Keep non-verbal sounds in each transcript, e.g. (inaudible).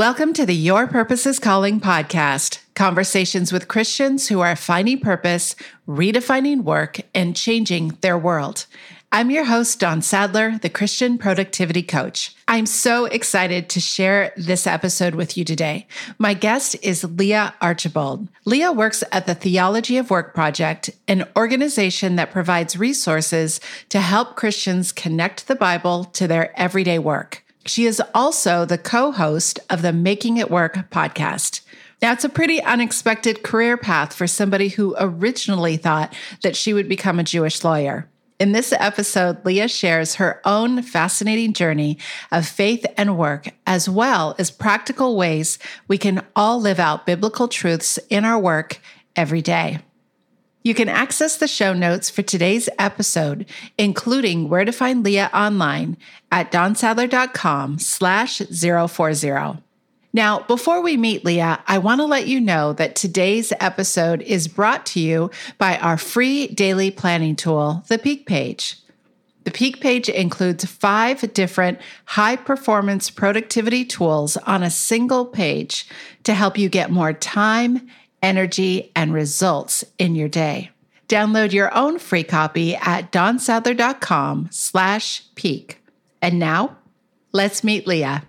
Welcome to the Your Purpose is Calling podcast conversations with Christians who are finding purpose, redefining work, and changing their world. I'm your host, Dawn Sadler, the Christian Productivity Coach. I'm so excited to share this episode with you today. My guest is Leah Archibald. Leah works at the Theology of Work Project, an organization that provides resources to help Christians connect the Bible to their everyday work. She is also the co host of the Making It Work podcast. Now, it's a pretty unexpected career path for somebody who originally thought that she would become a Jewish lawyer. In this episode, Leah shares her own fascinating journey of faith and work, as well as practical ways we can all live out biblical truths in our work every day. You can access the show notes for today's episode, including where to find Leah online at dawnsadler.com slash 040. Now, before we meet Leah, I want to let you know that today's episode is brought to you by our free daily planning tool, the Peak Page. The Peak Page includes five different high performance productivity tools on a single page to help you get more time energy, and results in your day. Download your own free copy at dawnsadler.com slash peak. And now, let's meet Leah.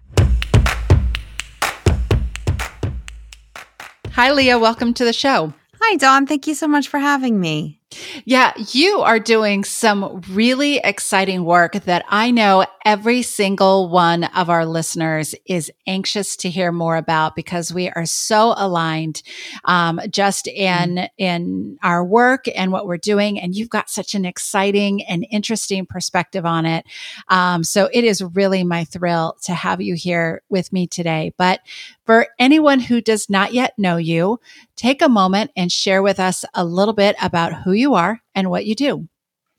Hi, Leah. Welcome to the show. Hi, Dawn. Thank you so much for having me. Yeah, you are doing some really exciting work that I know every single one of our listeners is anxious to hear more about because we are so aligned um, just in mm. in our work and what we're doing, and you've got such an exciting and interesting perspective on it. Um, so it is really my thrill to have you here with me today. But for anyone who does not yet know you, take a moment and share with us a little bit about who you are and what you do.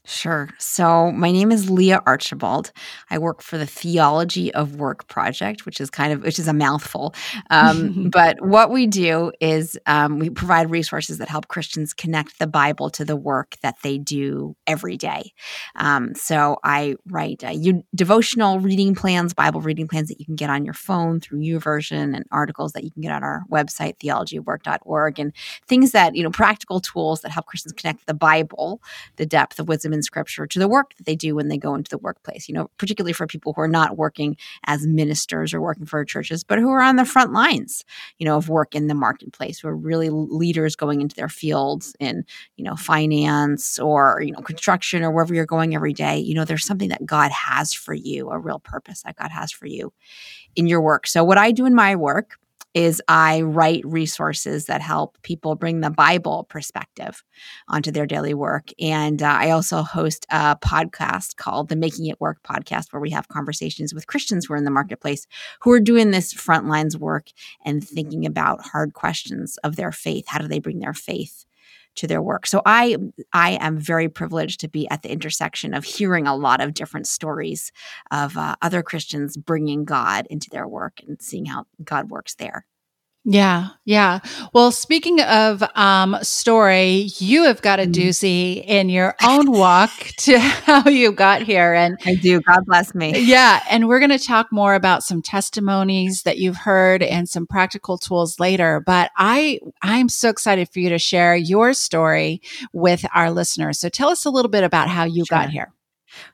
Sure. So, my name is Leah Archibald. I work for the Theology of Work Project, which is kind of which is a mouthful. Um, (laughs) but what we do is um, we provide resources that help Christians connect the Bible to the work that they do every day. Um, so, I write uh, you, devotional reading plans, Bible reading plans that you can get on your phone through YouVersion, and articles that you can get on our website, theologyofwork.org, and things that you know, practical tools that help Christians connect the Bible, the depth of wisdom in scripture to the work that they do when they go into the workplace, you know, particularly for people who are not working as ministers or working for churches, but who are on the front lines, you know, of work in the marketplace, who are really leaders going into their fields in, you know, finance or, you know, construction or wherever you're going every day. You know, there's something that God has for you, a real purpose that God has for you in your work. So, what I do in my work is I write resources that help people bring the Bible perspective onto their daily work. And uh, I also host a podcast called the Making It Work podcast, where we have conversations with Christians who are in the marketplace who are doing this frontlines work and thinking about hard questions of their faith. How do they bring their faith to their work. So I I am very privileged to be at the intersection of hearing a lot of different stories of uh, other Christians bringing God into their work and seeing how God works there. Yeah, yeah. Well, speaking of um, story, you have got a mm-hmm. doozy in your own walk to (laughs) how you got here, and I do. God bless me. Yeah, and we're going to talk more about some testimonies that you've heard and some practical tools later. But I, I'm so excited for you to share your story with our listeners. So tell us a little bit about how you sure. got here.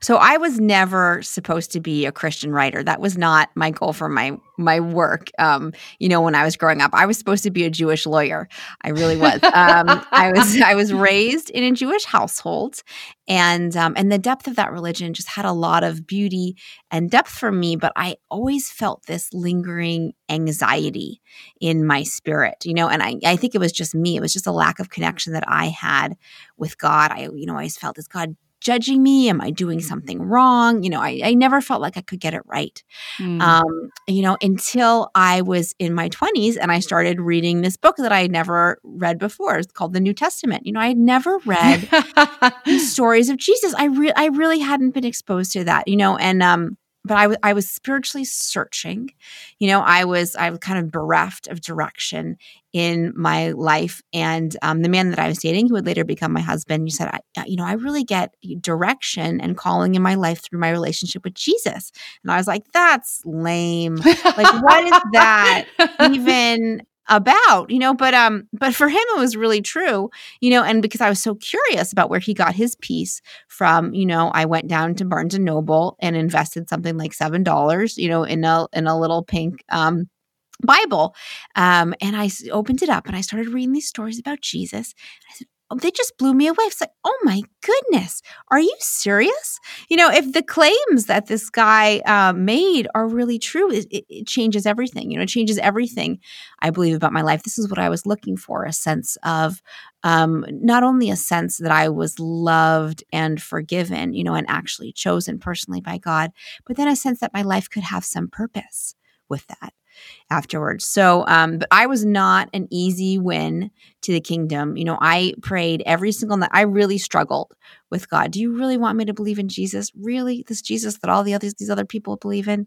So I was never supposed to be a Christian writer. That was not my goal for my my work. Um, you know, when I was growing up, I was supposed to be a Jewish lawyer. I really was. Um, I was I was raised in a Jewish household, and um, and the depth of that religion just had a lot of beauty and depth for me. But I always felt this lingering anxiety in my spirit. You know, and I I think it was just me. It was just a lack of connection that I had with God. I you know I always felt is God judging me? Am I doing mm-hmm. something wrong? You know, I, I never felt like I could get it right. Mm. Um, you know, until I was in my 20s and I started reading this book that I had never read before. It's called the New Testament. You know, I had never read (laughs) the stories of Jesus. I, re- I really hadn't been exposed to that, you know, and um, but I, w- I was spiritually searching. You know, I was I was kind of bereft of direction in my life. And um, the man that I was dating, who would later become my husband, you said, I, uh, you know, I really get direction and calling in my life through my relationship with Jesus. And I was like, that's lame. Like, what is (laughs) that even? About you know but um but for him it was really true you know and because i was so curious about where he got his peace from you know i went down to barnes and noble and invested something like seven dollars you know in a in a little pink um bible um and i opened it up and i started reading these stories about jesus. I said they just blew me away. It's like, oh my goodness, are you serious? You know, if the claims that this guy uh, made are really true, it, it, changes everything. You know, it changes everything I believe about my life. This is what I was looking for a sense of um, not only a sense that I was loved and forgiven, you know, and actually chosen personally by God, but then a sense that my life could have some purpose with that afterwards. So, um, but I was not an easy win to the kingdom. You know, I prayed every single night. I really struggled with God. Do you really want me to believe in Jesus? Really, this Jesus that all the others these other people believe in?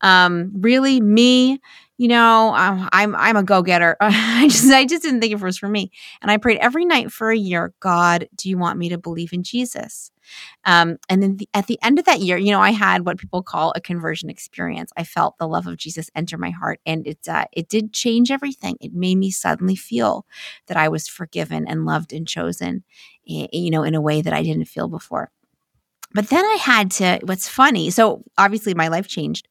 Um, really, me? You know, I'm I'm, I'm a go getter. (laughs) I just I just didn't think it was for me. And I prayed every night for a year. God, do you want me to believe in Jesus? Um, and then the, at the end of that year, you know, I had what people call a conversion experience. I felt the love of Jesus enter my heart, and it uh, it did change everything. It made me suddenly feel that I was forgiven and loved and chosen, you know, in a way that I didn't feel before. But then I had to. What's funny? So obviously, my life changed.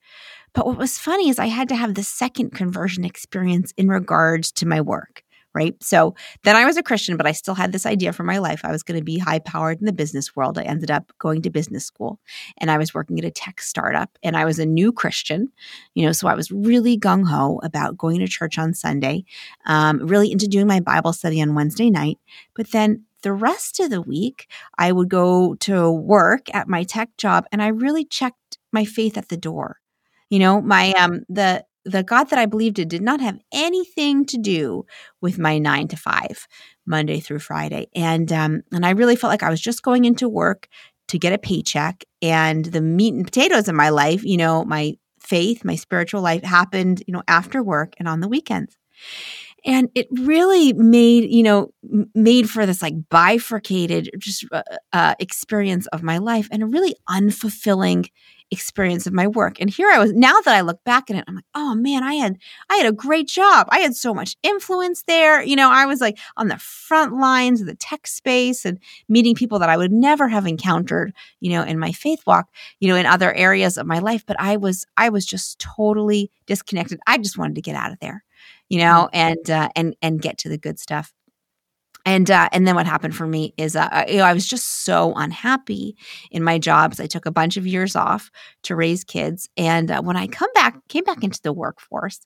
But what was funny is I had to have the second conversion experience in regards to my work right? So then I was a Christian, but I still had this idea for my life. I was going to be high powered in the business world. I ended up going to business school and I was working at a tech startup and I was a new Christian, you know, so I was really gung ho about going to church on Sunday, um, really into doing my Bible study on Wednesday night. But then the rest of the week, I would go to work at my tech job and I really checked my faith at the door. You know, my um the the God that I believed in did not have anything to do with my nine to five, Monday through Friday. And um, and I really felt like I was just going into work to get a paycheck. And the meat and potatoes of my life, you know, my faith, my spiritual life happened, you know, after work and on the weekends. And it really made, you know, made for this like bifurcated just uh, uh, experience of my life and a really unfulfilling experience of my work. And here I was, now that I look back at it, I'm like, oh man, I had I had a great job. I had so much influence there. You know, I was like on the front lines of the tech space and meeting people that I would never have encountered, you know, in my faith walk, you know, in other areas of my life. But I was I was just totally disconnected. I just wanted to get out of there, you know, mm. and uh, and and get to the good stuff and uh, and then what happened for me is uh, you know I was just so unhappy in my jobs. I took a bunch of years off to raise kids, and uh, when I come back came back into the workforce,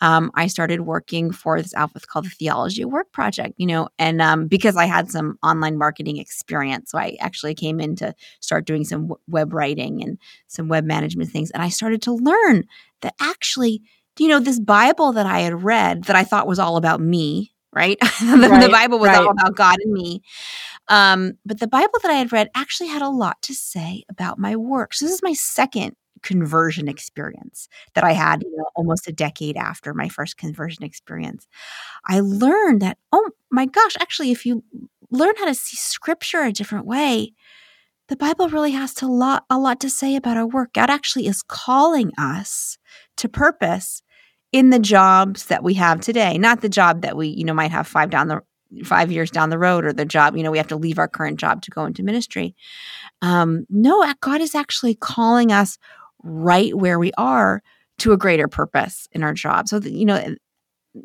um, I started working for this outfit called the Theology Work Project. You know, and um, because I had some online marketing experience, so I actually came in to start doing some w- web writing and some web management things, and I started to learn that actually, you know, this Bible that I had read that I thought was all about me right? (laughs) the, right, the, Bible was right. all about God and me. Um, but the Bible that I had read actually had a lot to say about my work. So this is my second conversion experience that I had, you know, almost a decade after my first conversion experience. I learned that, oh my gosh, actually, if you learn how to see scripture a different way, the Bible really has to lot, a lot to say about our work. God actually is calling us to purpose in the jobs that we have today, not the job that we, you know, might have five down the five years down the road or the job, you know, we have to leave our current job to go into ministry. Um, no, God is actually calling us right where we are to a greater purpose in our job. So, you know,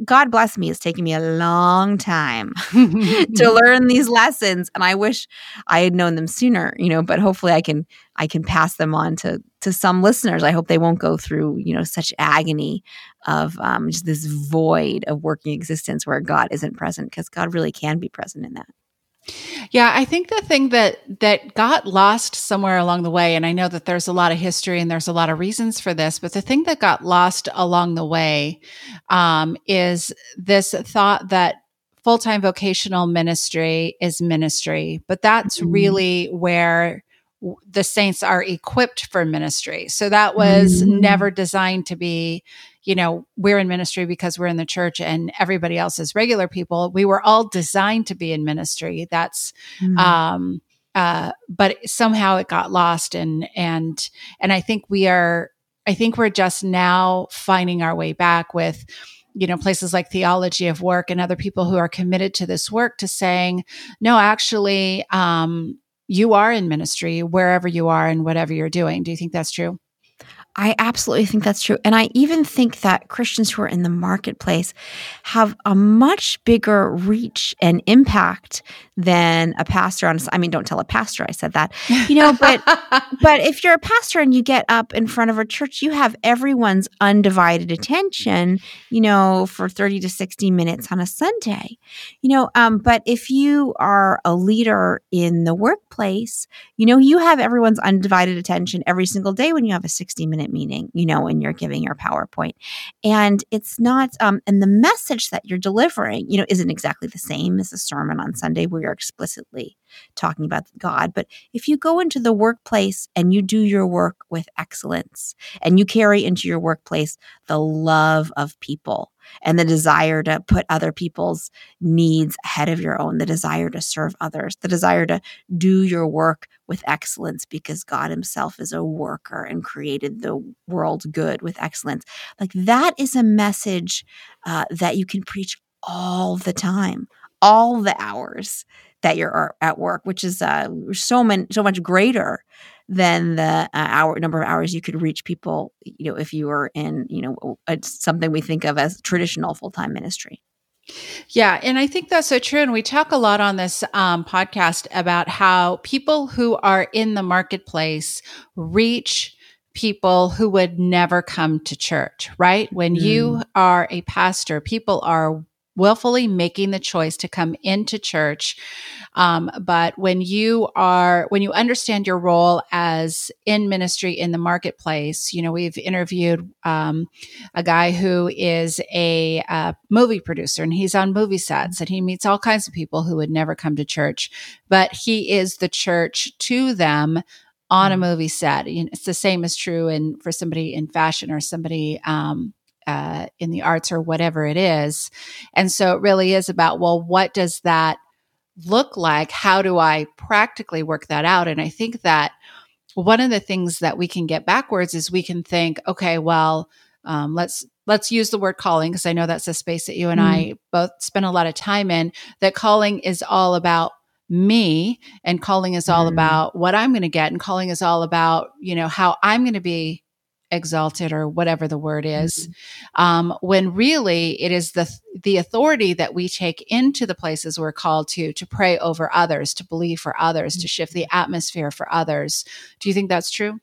God bless me, it's taken me a long time (laughs) (laughs) to learn these lessons. And I wish I had known them sooner, you know, but hopefully I can I can pass them on to to some listeners. I hope they won't go through, you know, such agony of um, just this void of working existence where God isn't present, because God really can be present in that. Yeah, I think the thing that that got lost somewhere along the way and I know that there's a lot of history and there's a lot of reasons for this, but the thing that got lost along the way um, is this thought that full-time vocational ministry is ministry, but that's mm-hmm. really where the saints are equipped for ministry. So that was mm-hmm. never designed to be, you know, we're in ministry because we're in the church and everybody else is regular people. We were all designed to be in ministry. That's, mm-hmm. um, uh, but somehow it got lost and, and, and I think we are, I think we're just now finding our way back with, you know places like theology of work and other people who are committed to this work to saying no actually um, you are in ministry wherever you are and whatever you're doing. Do you think that's true? I absolutely think that's true. And I even think that Christians who are in the marketplace have a much bigger reach and impact than a pastor on I mean don't tell a pastor I said that. You know, but (laughs) but if you're a pastor and you get up in front of a church, you have everyone's undivided attention, you know, for 30 to 60 minutes on a Sunday. You know, um but if you are a leader in the workplace, you know, you have everyone's undivided attention every single day when you have a 60 minute meeting, you know, when you're giving your PowerPoint. And it's not, um, and the message that you're delivering, you know, isn't exactly the same as a sermon on Sunday where you're explicitly talking about God. But if you go into the workplace and you do your work with excellence and you carry into your workplace the love of people and the desire to put other people's needs ahead of your own, the desire to serve others, the desire to do your work with excellence because God Himself is a worker and created the world good with excellence. Like that is a message uh, that you can preach all the time, all the hours that you're at work, which is uh, so many, so much greater than the uh, hour number of hours you could reach people. You know, if you were in, you know, a, something we think of as traditional full time ministry. Yeah, and I think that's so true. And we talk a lot on this um, podcast about how people who are in the marketplace reach people who would never come to church, right? When mm. you are a pastor, people are willfully making the choice to come into church. Um, but when you are, when you understand your role as in ministry in the marketplace, you know, we've interviewed um, a guy who is a uh, movie producer and he's on movie sets and he meets all kinds of people who would never come to church, but he is the church to them on a mm. movie set. It's the same is true in for somebody in fashion or somebody um, uh, in the arts or whatever it is. And so it really is about, well, what does that look like? How do I practically work that out? And I think that one of the things that we can get backwards is we can think, okay, well, um, let's let's use the word calling because I know that's a space that you and mm. I both spend a lot of time in. That calling is all about me, and calling is all mm. about what I'm going to get, and calling is all about you know how I'm going to be exalted or whatever the word is mm-hmm. um, when really it is the the authority that we take into the places we're called to to pray over others to believe for others mm-hmm. to shift the atmosphere for others do you think that's true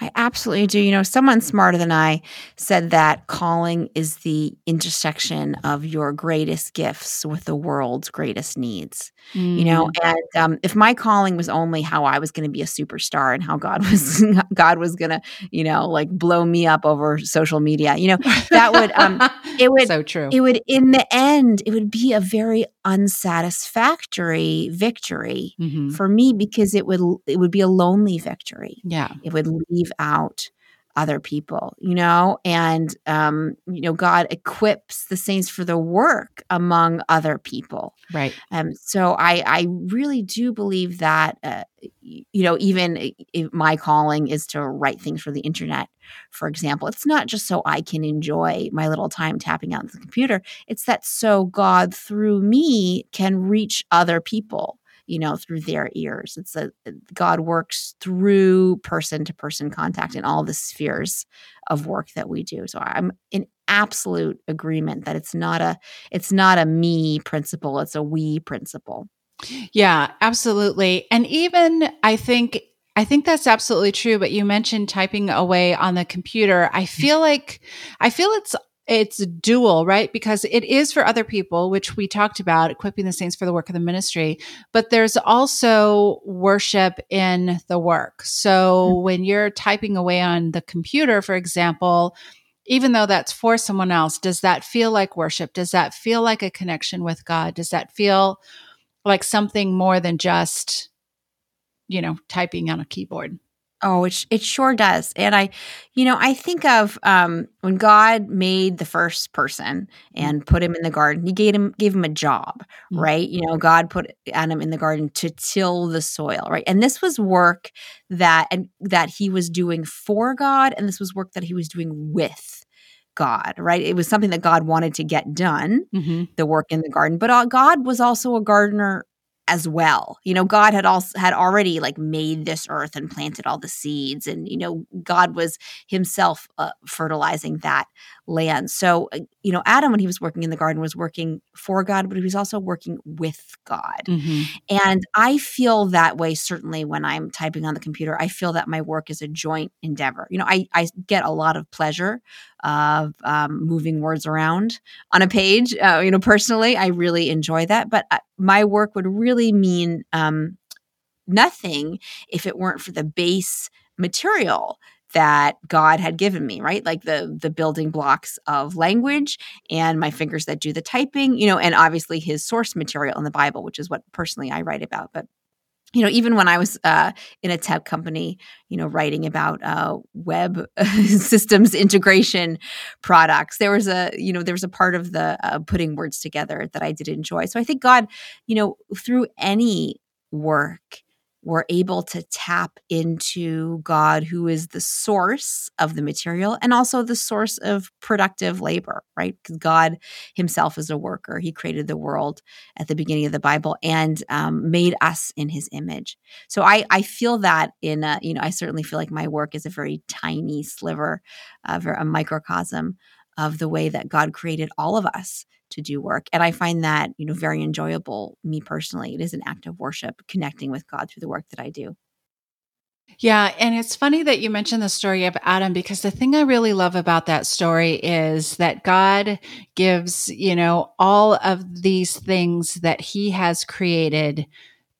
I absolutely do. You know, someone smarter than I said that calling is the intersection of your greatest gifts with the world's greatest needs. Mm. You know, mm. and um, if my calling was only how I was going to be a superstar and how God was (laughs) God was going to, you know, like blow me up over social media, you know, that would um, (laughs) it would so true. It would in the end, it would be a very unsatisfactory victory mm-hmm. for me because it would it would be a lonely victory. Yeah, it would leave out other people, you know, and um, you know, God equips the saints for the work among other people, right? Um, so I, I really do believe that, uh, you know, even if my calling is to write things for the internet, for example, it's not just so I can enjoy my little time tapping out the computer. It's that so God through me can reach other people you know, through their ears. It's a uh, God works through person to person contact in all the spheres of work that we do. So I'm in absolute agreement that it's not a it's not a me principle, it's a we principle. Yeah, absolutely. And even I think I think that's absolutely true. But you mentioned typing away on the computer. I mm. feel like I feel it's it's dual, right? Because it is for other people, which we talked about, equipping the saints for the work of the ministry, but there's also worship in the work. So mm-hmm. when you're typing away on the computer, for example, even though that's for someone else, does that feel like worship? Does that feel like a connection with God? Does that feel like something more than just you know, typing on a keyboard. Oh, it, it sure does. And I, you know, I think of um, when God made the first person mm. and put him in the garden, he gave him, gave him a job, mm-hmm. right? You know, God put Adam in the garden to till the soil, right? And this was work that, and that he was doing for God. And this was work that he was doing with God, right? It was something that God wanted to get done, mm-hmm. the work in the garden. But God was also a gardener as well. You know, God had also had already like made this earth and planted all the seeds and you know, God was himself uh, fertilizing that land. So, uh, you know, Adam when he was working in the garden was working for God, but he was also working with God. Mm-hmm. And I feel that way certainly when I'm typing on the computer. I feel that my work is a joint endeavor. You know, I I get a lot of pleasure of um, moving words around on a page. Uh, you know, personally, I really enjoy that. But uh, my work would really mean um, nothing if it weren't for the base material that God had given me, right? Like the the building blocks of language and my fingers that do the typing, you know, and obviously his source material in the Bible, which is what personally I write about. But you know, even when I was uh, in a tech company, you know, writing about uh, web (laughs) systems integration products, there was a, you know, there was a part of the uh, putting words together that I did enjoy. So I think God, you know, through any work, we're able to tap into God, who is the source of the material and also the source of productive labor, right? Because God Himself is a worker. He created the world at the beginning of the Bible and um, made us in His image. So I, I feel that in, a, you know, I certainly feel like my work is a very tiny sliver of a microcosm of the way that God created all of us to do work. And I find that, you know, very enjoyable, me personally. It is an act of worship, connecting with God through the work that I do. Yeah. And it's funny that you mentioned the story of Adam because the thing I really love about that story is that God gives, you know, all of these things that he has created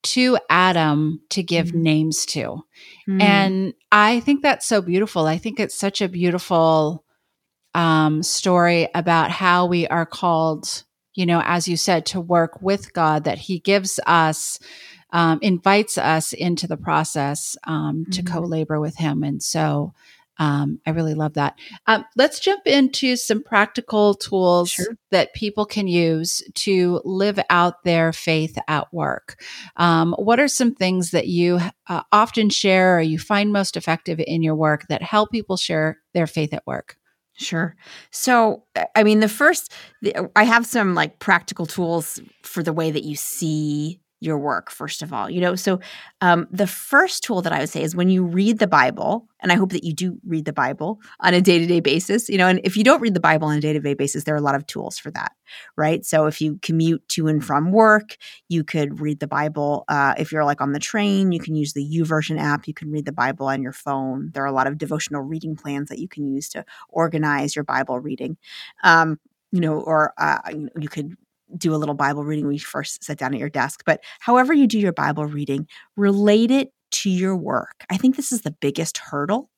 to Adam to give mm names to. mm And I think that's so beautiful. I think it's such a beautiful um, story about how we are called, you know, as you said, to work with God, that He gives us, um, invites us into the process um, to mm-hmm. co labor with Him. And so, um, I really love that. Um, let's jump into some practical tools sure. that people can use to live out their faith at work. Um, what are some things that you uh, often share or you find most effective in your work that help people share their faith at work? Sure. So, uh, I mean, the first, uh, I have some like practical tools for the way that you see your work first of all you know? So um, the first tool that i would say is when you read the bible and i hope that you do read the bible on a day-to-day basis you know and if you don't read the bible on a day-to-day basis there are a lot of tools for that right? So if you commute to and from work you could read the bible uh, if you're like on the train you can use the YouVersion app you can read the bible on your phone. There are a lot of devotional reading plans that you can use to organize your bible reading um, you know, or uh, you could do a little Bible reading when you first sit down at your desk. But however you do your Bible reading, relate it to your work. I think this is the biggest hurdle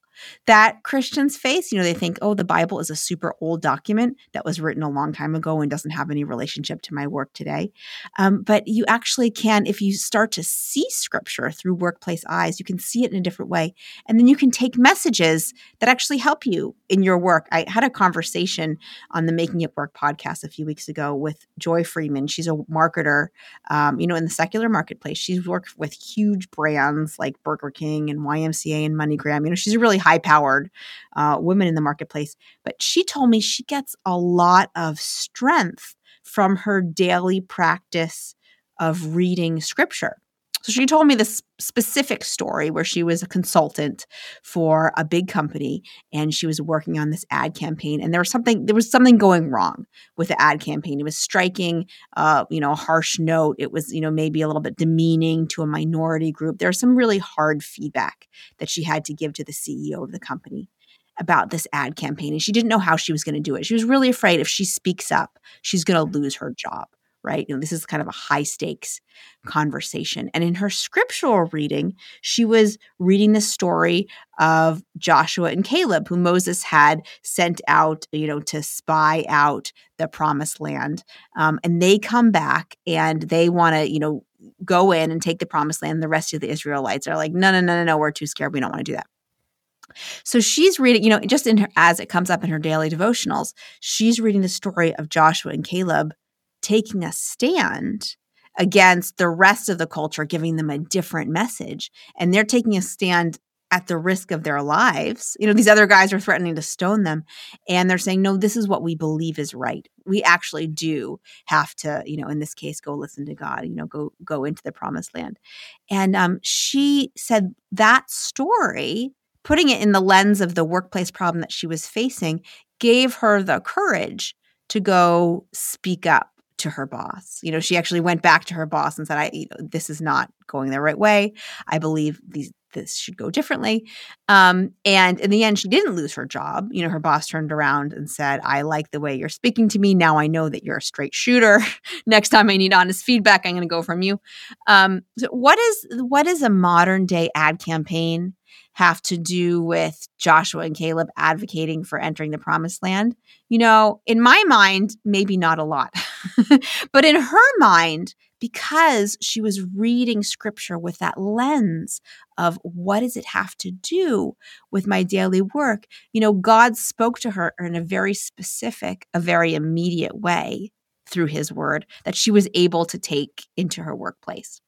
that Christians face. You know, they think, oh, the Bible is a super old document that was written a long time ago and doesn't have any relationship to my work today. Um, but you actually can, if you start to see scripture through workplace eyes, you can see it in a different way. And then you can take messages that actually help you in your work. I had a conversation on the Making It Work podcast a few weeks ago with Joy Freeman. She's a marketer, um, you know, in the secular marketplace. She's worked with huge brands like Burger King and YMCA and MoneyGram. You know, she's a really high high powered uh, women in the marketplace. But she told me she gets a lot of strength from her daily practice of reading scripture. So she told me this specific story where she was a consultant for a big company and she was working on this ad campaign and there was something there was something going wrong with the ad campaign. It was striking uh, you know, a harsh note. It was, you know, maybe a little bit demeaning to a minority group. There was some really hard feedback that she had to give to the CEO of the company about this ad campaign and she didn't know how she was going to do it. She was really afraid if she speaks up, she's going to lose her job right? You know, this is kind of a high stakes conversation. And in her scriptural reading, she was reading the story of Joshua and Caleb, who Moses had sent out, you know, to spy out the promised land. Um, and they come back and they want to, you know, go in and take the promised land. The rest of the Israelites are like, no, no, no, no, no, we're too scared. We don't want to do that. So she's reading, you know, just in her, as it comes up in her daily devotionals, she's reading the story of Joshua and Caleb taking a stand against the rest of the culture, giving them a different message. And they're taking a stand at the risk of their lives. You know, these other guys are threatening to stone them. And they're saying, no, this is what we believe is right. We actually do have to, you know, in this case, go listen to God, you know, go go into the promised land. And um, she said that story putting it in the lens of the workplace problem that she was facing gave her the courage to go speak up to her boss. You know, she actually went back to her boss and said, "I, you know, this is not going the right way. I believe these this should go differently." Um, and in the end, she didn't lose her job. You know, her boss turned around and said, "I like the way you're speaking to me. Now I know that you're a straight shooter. (laughs) Next time I need honest feedback, I'm going to go from you." Um, so, what is what is a modern day ad campaign? Have to do with Joshua and Caleb advocating for entering the promised land? You know, in my mind, maybe not a lot. (laughs) but in her mind, because she was reading scripture with that lens of what does it have to do with my daily work, you know, God spoke to her in a very specific, a very immediate way through his word that she was able to take into her workplace.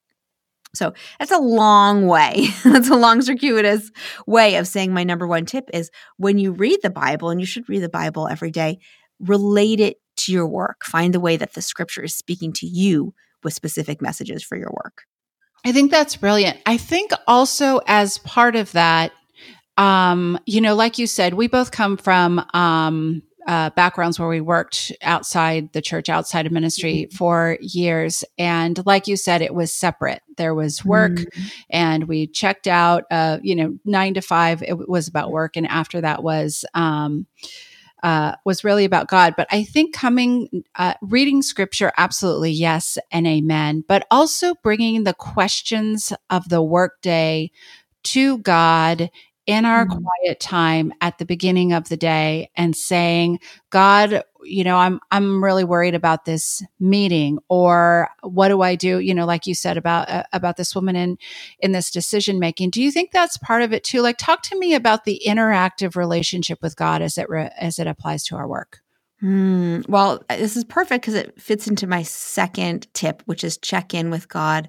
So that's a long way. (laughs) that's a long, circuitous way of saying my number one tip is when you read the Bible, and you should read the Bible every day, relate it to your work. Find the way that the scripture is speaking to you with specific messages for your work. I think that's brilliant. I think also as part of that, um, you know, like you said, we both come from um, uh, backgrounds where we worked outside the church, outside of ministry mm-hmm. for years. And like you said, it was separate. There was work mm-hmm. and we checked out, uh, you know, nine to five, it was about work. And after that was, um, uh, was really about God. But I think coming, uh, reading scripture, absolutely yes and amen, but also bringing the questions of the workday to God in our mm-hmm. quiet time at the beginning of the day and saying god you know i'm i'm really worried about this meeting or what do i do? You know like you said about uh, about this woman in in this decision making. Do you think that's part of it too? Like talk to me about the interactive relationship with god as it re- as it applies to our work. Mm, well, this is perfect because it fits into my second tip, which is check in with God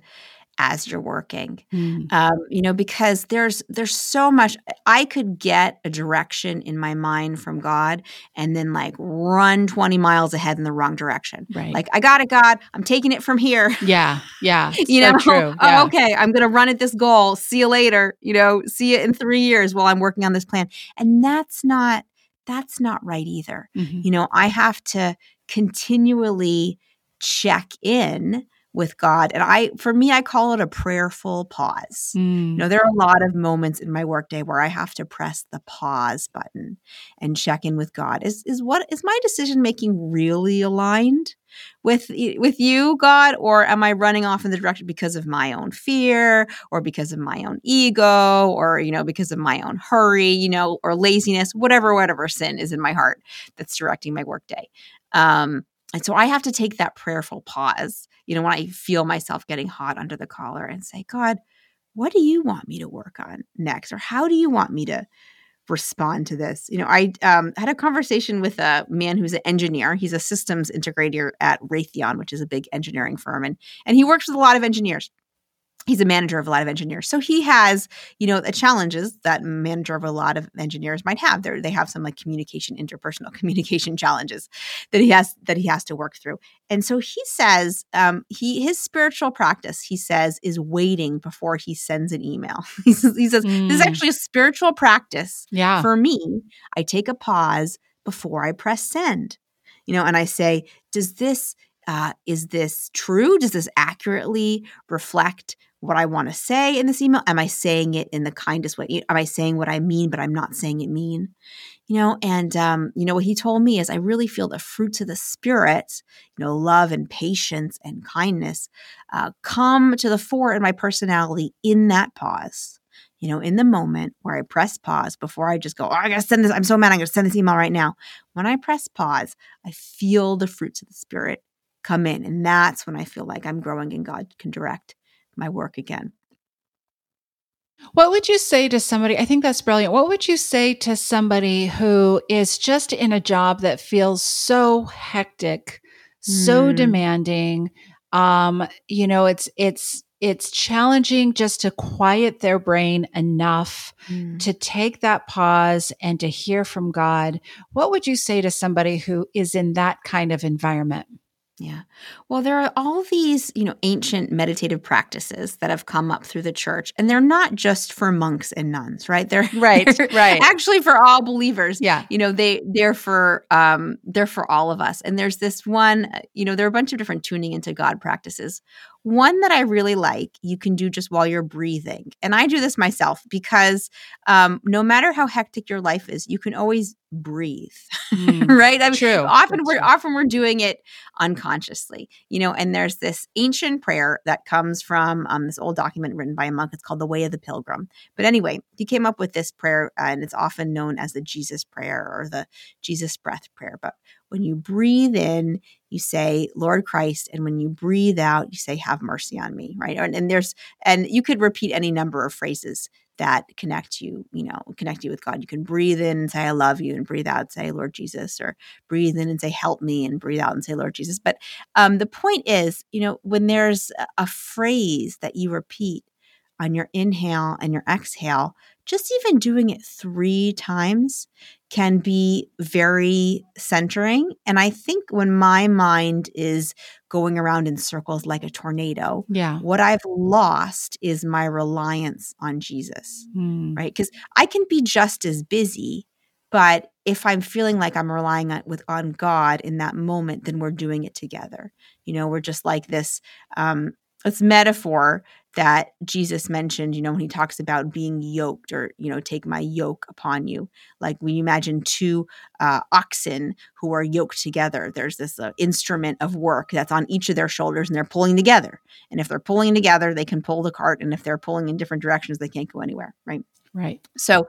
as you're working. Mm. um, you know because there's there's so much i could get a direction in my mind from god and then like run 20 miles ahead in the wrong direction. Right. Like i got it god. I'm taking it from here. (laughs) Yeah. Yeah. (laughs) You so know? true. Yeah. oh okay. I'm gonna run at this goal. See you later. You know see you in three years while i'm working on this plan. And that's not that's not right either. Mm-hmm. you know i have to continually check in with God. And I, for me, I call it a prayerful pause. Mm. You know, there are a lot of moments in my workday where I have to press the pause button and check in with God. Is is what is my decision making really aligned with with you, God, or am I running off in the direction because of my own fear, or because of my own ego, or you know, because of my own hurry, you know, or laziness, whatever, whatever sin is in my heart that's directing my workday. Um, and so I have to take that prayerful pause, you know, when I feel myself getting hot under the collar and say, God, what do you want me to work on next? Or how do you want me to respond to this? You know, I um, had a conversation with a man who's an engineer. He's a systems integrator at Raytheon, which is a big engineering firm. And, and he works with a lot of engineers he's a manager of a lot of engineers so he has you know the challenges that manager of a lot of engineers might have there they have some like communication interpersonal (laughs) communication challenges that he has that he has to work through and so he says um, he his spiritual practice he says is waiting before he sends an email (laughs) he says, he says mm. this is hmm. actually a spiritual practice yeah for me i take a pause before i press send you know and i say does this uh, is this true? Does this accurately reflect what I want to say in this email? Am I saying it in the kindest way? Am I saying what I mean, but I'm not saying it mean? You know, and um, you know what he told me is I really feel the fruits of the spirit, you know, love and patience and kindness, uh, come to the fore in my personality in that pause. You know, in the moment where I press pause before I just go, oh, I gotta send this. I'm so mad. I'm gonna send this email right now. When I press pause, I feel the fruits of the spirit come in. And that's when I feel like I'm growing and God can direct my work again. What would you say to somebody? I think that's brilliant. What would you say to somebody who is just in a job that feels so hectic, so Mm. demanding? Um, you know, it's it's it's challenging just to quiet their brain enough Mm. to take that pause and to hear from God. What would you say to somebody who is in that kind of environment? Yeah. Well, there are all these, you know, ancient meditative practices that have come up through the church, and they're not just for monks and nuns, right? They're (laughs) Right, they're right. Actually, for all believers. Yeah. You know, they they're for um they're for all of us. And there's this one, uh, you know, there are a bunch of different tuning into God practices. One that I really like, you can do just while you're breathing, and I do this myself because um, no matter how hectic your life is, you can always breathe, (laughs) Mm. right? I mean, True. Often That's we're true. often we're doing it unconsciously, you know. And there's this ancient prayer that comes from um, this old document written by a monk. It's called the Way of the Pilgrim. But anyway, he came up with this prayer, uh, and it's often known as the Jesus prayer or the Jesus breath prayer. But when you breathe in, you say, Lord Christ. And when you breathe out, you say, Have mercy on me, right? And, and there's, and you could repeat any number of phrases that connect you, you know, connect you with God. You can breathe in and say, I love you, and breathe out and say, Lord Jesus, or breathe in and say, Help me, and breathe out and say, Lord Jesus. But um, the point is, you know, when there's a- a phrase that you repeat on your inhale and your exhale, just even doing it three times can be very centering. And I think when my mind is going around in circles like a tornado, Yeah. what I've lost is my reliance on Jesus, Mm. right? Because I can be just as busy, but if I'm feeling like I'm relying on with on God in that moment, then we're doing it together. You know, we're just like this um this metaphor that Jesus mentioned, you know, when he talks about being yoked or, you know, take my yoke upon you. Like we imagine two uh, oxen who are yoked together. There's this uh, instrument of work that's on each of their shoulders and they're pulling together. And if they're pulling together, they can pull the cart. And if they're pulling in different directions, they can't go anywhere, right? Right. So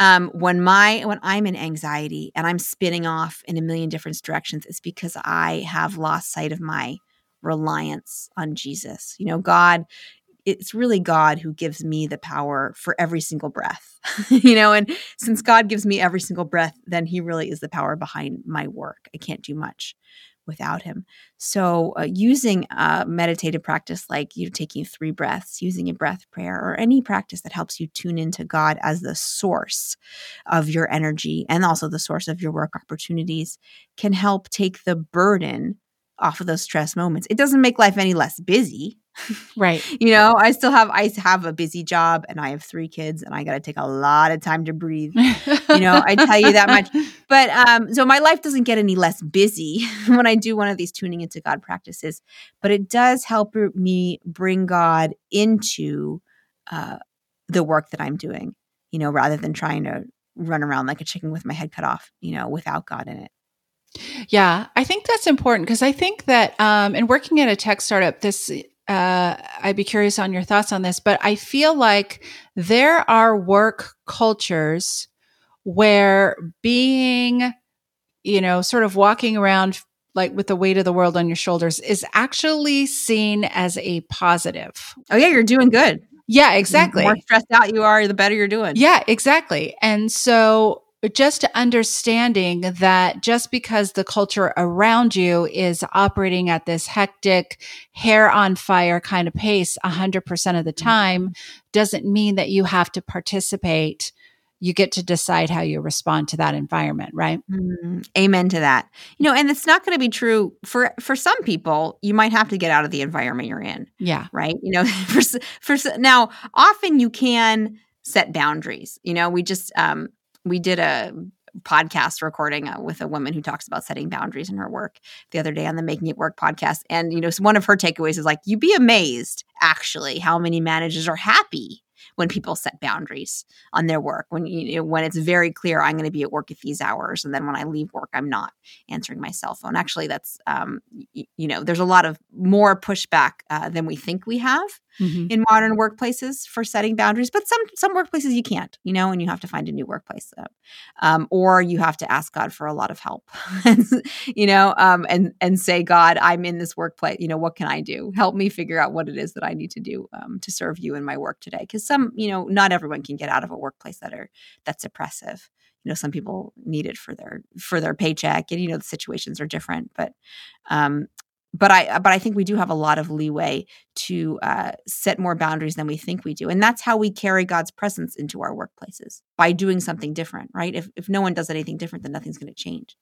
um, when my when I'm in anxiety and I'm spinning off in a million different directions, it's because I have lost sight of my reliance on Jesus. You know, God, it's really God who gives me the power for every single breath. (laughs) you know, and since God gives me every single breath, then He really is the power behind my work. I can't do much without Him. So, uh, using a meditative practice like you know, taking three breaths, using a breath prayer, or any practice that helps you tune into God as the source of your energy and also the source of your work opportunities can help take the burden off of those stress moments. It doesn't make life any less busy. Right. (laughs) You know, I still have I have a busy job and I have three kids and I got to take a lot of time to breathe. You know, I tell you that much. (laughs) But um so my life doesn't get any less busy (laughs) when I do one of these tuning into God practices, but it does help me bring God into uh the work that I'm doing, you know, rather than trying to run around like a chicken with my head cut off, you know, without God in it. Yeah, I think that's important because I think that um, in working at a tech startup, this uh, I'd be curious on your thoughts on this, but I feel like there are work cultures where being, you know, sort of walking around like with the weight of the world on your shoulders is actually seen as a positive. Oh yeah, you're doing good. Yeah, The exactly. more stressed out you are, the better you're doing. Yeah, exactly. And so just understanding that just because the culture around you is operating at this hectic, hair on fire kind of pace 100% of the time doesn't mean that you have to participate. You get to decide how you respond to that environment, right? Mm, amen to that. You know, and it's not going to be true for for some people. You might have to get out of the environment you're in, Yeah. right? You know, (laughs) for for now, often you can set boundaries. You know, we just um we did a podcast recording uh, with a woman who talks about setting boundaries in her work the other day on the Making It Work podcast, and you know, one of her takeaways is like, you'd be amazed actually how many managers are happy when people set boundaries on their work. When you know, when it's very clear I'm going to be at work at these hours and then when I leave work I'm not answering my cell phone. Actually, that's um, y- you know there's a lot of more pushback uh, than we think we have mm-hmm. in modern workplaces for setting boundaries, but some some workplaces you can't, you know, and you have to find a new workplace, um, or you have to ask God for a lot of help, (laughs) you know, um, and and say, God, I'm in this workplace, you know, what can I do? Help me figure out what it is that I need to do um, to serve you in my work today, because some, you know, not everyone can get out of a workplace that are that's oppressive you know some people need it for their for their paycheck and you know the situations are different but um but I but I think we do have a lot of leeway to uh, set more boundaries than we think we do, and that's how we carry God's presence into our workplaces by doing something different, right? If if no one does anything different, then nothing's going to change.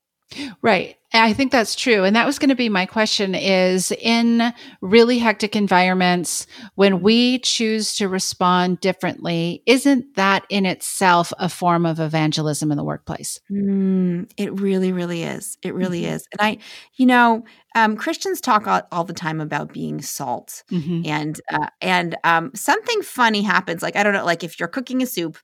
Right. I think that's true. And that was going to be my question is in really hectic environments, when we choose to respond differently, isn't that in itself a form of evangelism in the workplace? Mm, it really, really is. It really mm-hmm. is. And I, you know, um, Christians talk all, all, the time about being salt, mm-hmm. and uh, and um, something funny happens. Like I don't know, like if you're cooking a soup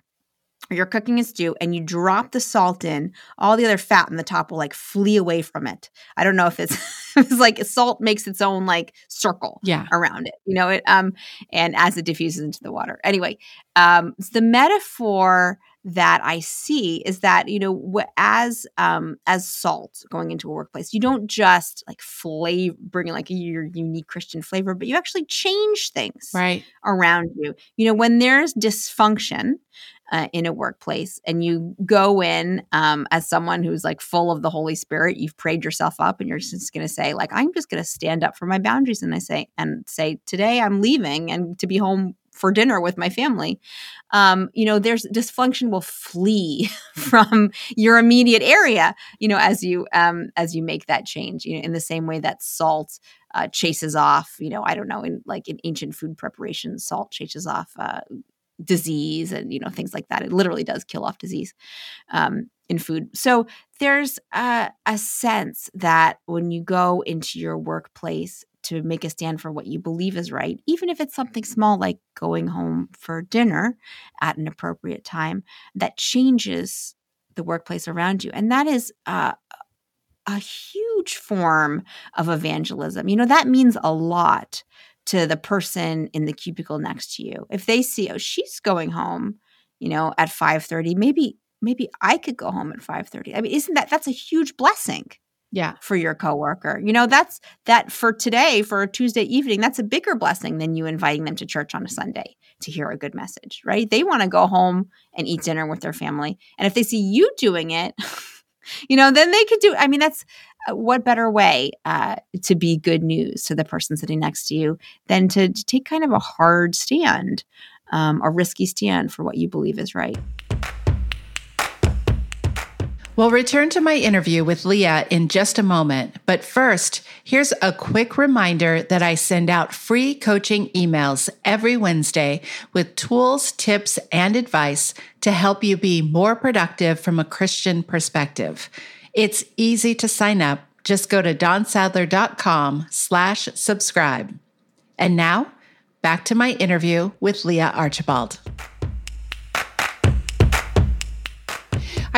or you're cooking a stew and you drop the salt in, all the other fat in the top will like flee away from it. I don't know if it's (laughs) it's like salt makes its own like circle yeah. around it, you know, it um and as it diffuses into the water. Anyway, um the metaphor that I see is that you know as um as salt going into a workplace, you don't just like flavor bring like your unique Christian flavor, but you actually change things right around you. You know when there's dysfunction, uh, in a workplace and you go in um, as someone who's like full of the holy spirit you've prayed yourself up and you're just going to say like i'm just going to stand up for my boundaries and i say and say today i'm leaving and to be home for dinner with my family. Um, you know there's dysfunction will flee (laughs) from your immediate area you know as you um, as you make that change you know in the same way that salt uh, chases off you know i don't know in like in ancient food preparation salt chases off uh, disease and you know things like that. It literally does kill off disease um, in food. So there's a, a sense that when you go into your workplace to make a stand for what you believe is right, even if it's something small like going home for dinner at an appropriate time, that changes the workplace around you, and that is. Uh, a huge form of evangelism. You know, that means a lot to the person in the cubicle next to you. If they see, oh, she's going home, you know, at 5:30, maybe maybe I could go home at 5:30. I mean, isn't that that's a huge blessing? Yeah. For your coworker. You know, that's that for today, for a Tuesday evening, that's a bigger blessing than you inviting them to church on a Sunday to hear a good message, right? They want to go home and eat dinner with their family. And if they see you doing it, (laughs) you know, then they could do. I mean, that's what better way uh, to be good news to the person sitting next to you than to, to take kind of a hard stand, um, a risky stand for what you believe is right. We'll return to my interview with Leah in just a moment. But first, here's a quick reminder that I send out free coaching emails every Wednesday with tools, tips, and advice to help you be more productive from a Christian perspective. It's easy to sign up. Just go to dawnsadler.com slash subscribe. And now, back to my interview with Leah Archibald.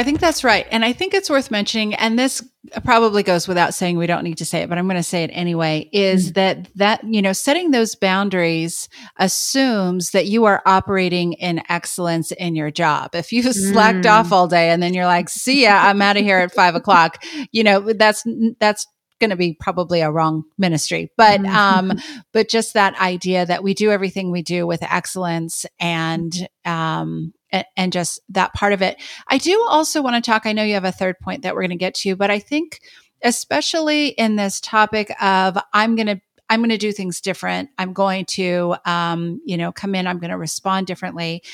I think that's right. And I think it's worth mentioning, and this probably goes without saying, we don't need to say it, but I'm going to say it anyway, is mm-hmm. that that, you know, setting those boundaries assumes that you are operating in excellence in your job. If you've mm. slacked off mm. all day and then you're like, see ya, I'm out of here at five o'clock, you know, that's, that's, going to be probably a wrong ministry but mm-hmm. um (laughs) but just that idea that we do everything we do with excellence and um and, and just that part of it. I do also want to talk. I know you have a third point that we're going to get to, but I think especially in this topic of I'm going to I'm going to do things different. I'm going to, um, you know, come in. I'm going to respond differently.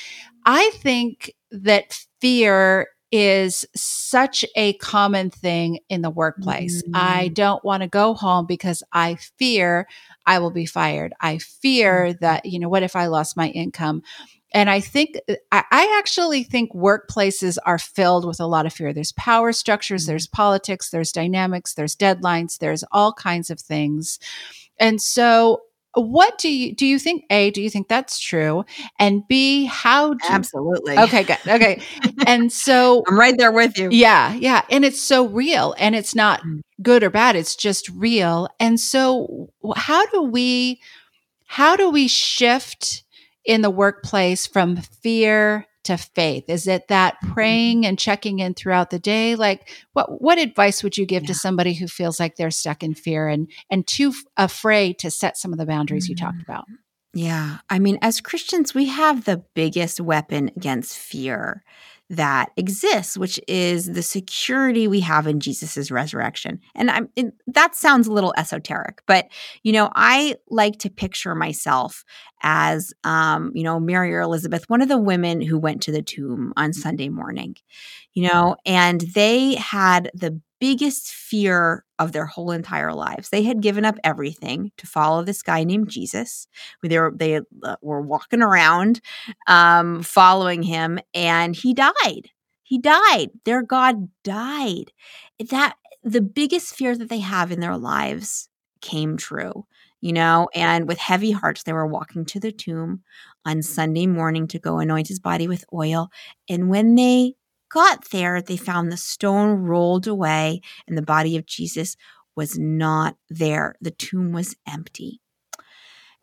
I think that fear is such a common thing in the workplace. Mm-hmm. I don't want to go home because I fear I will be fired. I fear mm-hmm. that, you know, what if I lost my income? And I think, I actually think workplaces are filled with a lot of fear. There's power structures, mm-hmm. there's politics, there's dynamics, there's deadlines, there's all kinds of things. And so, what do you do you think a do you think that's true and b how do absolutely okay good okay and so (laughs) i'm right there with you yeah yeah and it's so real and it's not mm. good or bad it's just real and so how do we how do we shift in the workplace from fear to faith? Is it that Mm-hmm. praying and checking in throughout the day? Like what what advice would you give Yeah. to somebody who feels like they're stuck in fear and and too afraid to set some of the boundaries you talked Mm-hmm. about? Yeah. I mean, as Christians, we have the biggest weapon against fear that exists, which is the security we have in Jesus' resurrection. And I'm it, that sounds a little esoteric, but you know, I like to picture myself as um, you know, Mary or Elizabeth, one of the women who went to the tomb on Sunday morning. You know, and they had the biggest fear of their whole entire lives. They had given up everything to follow this guy named Jesus. They were they uh, were walking around, um, following him, and he died. He died. Their God died. That the biggest fear that they have in their lives came true. You know, and with heavy hearts, they were walking to the tomb on Sunday morning to go anoint his body with oil. And when they got there, they found the stone rolled away and the body of Jesus was not there. The tomb was empty.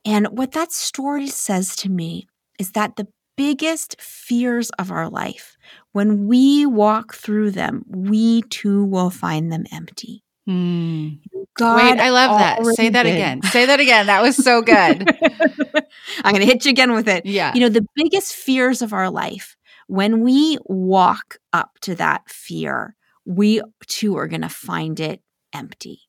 And what that story says to me is that the biggest fears of our life, when we walk through them, we too will find them empty. Hmm. God Wait, I love that. Say that did. again. Say that again. That was so good. (laughs) I'm going to hit you again with it. yeah. You know, the biggest fears of our life, when we walk up to that fear, we too are going to find it empty.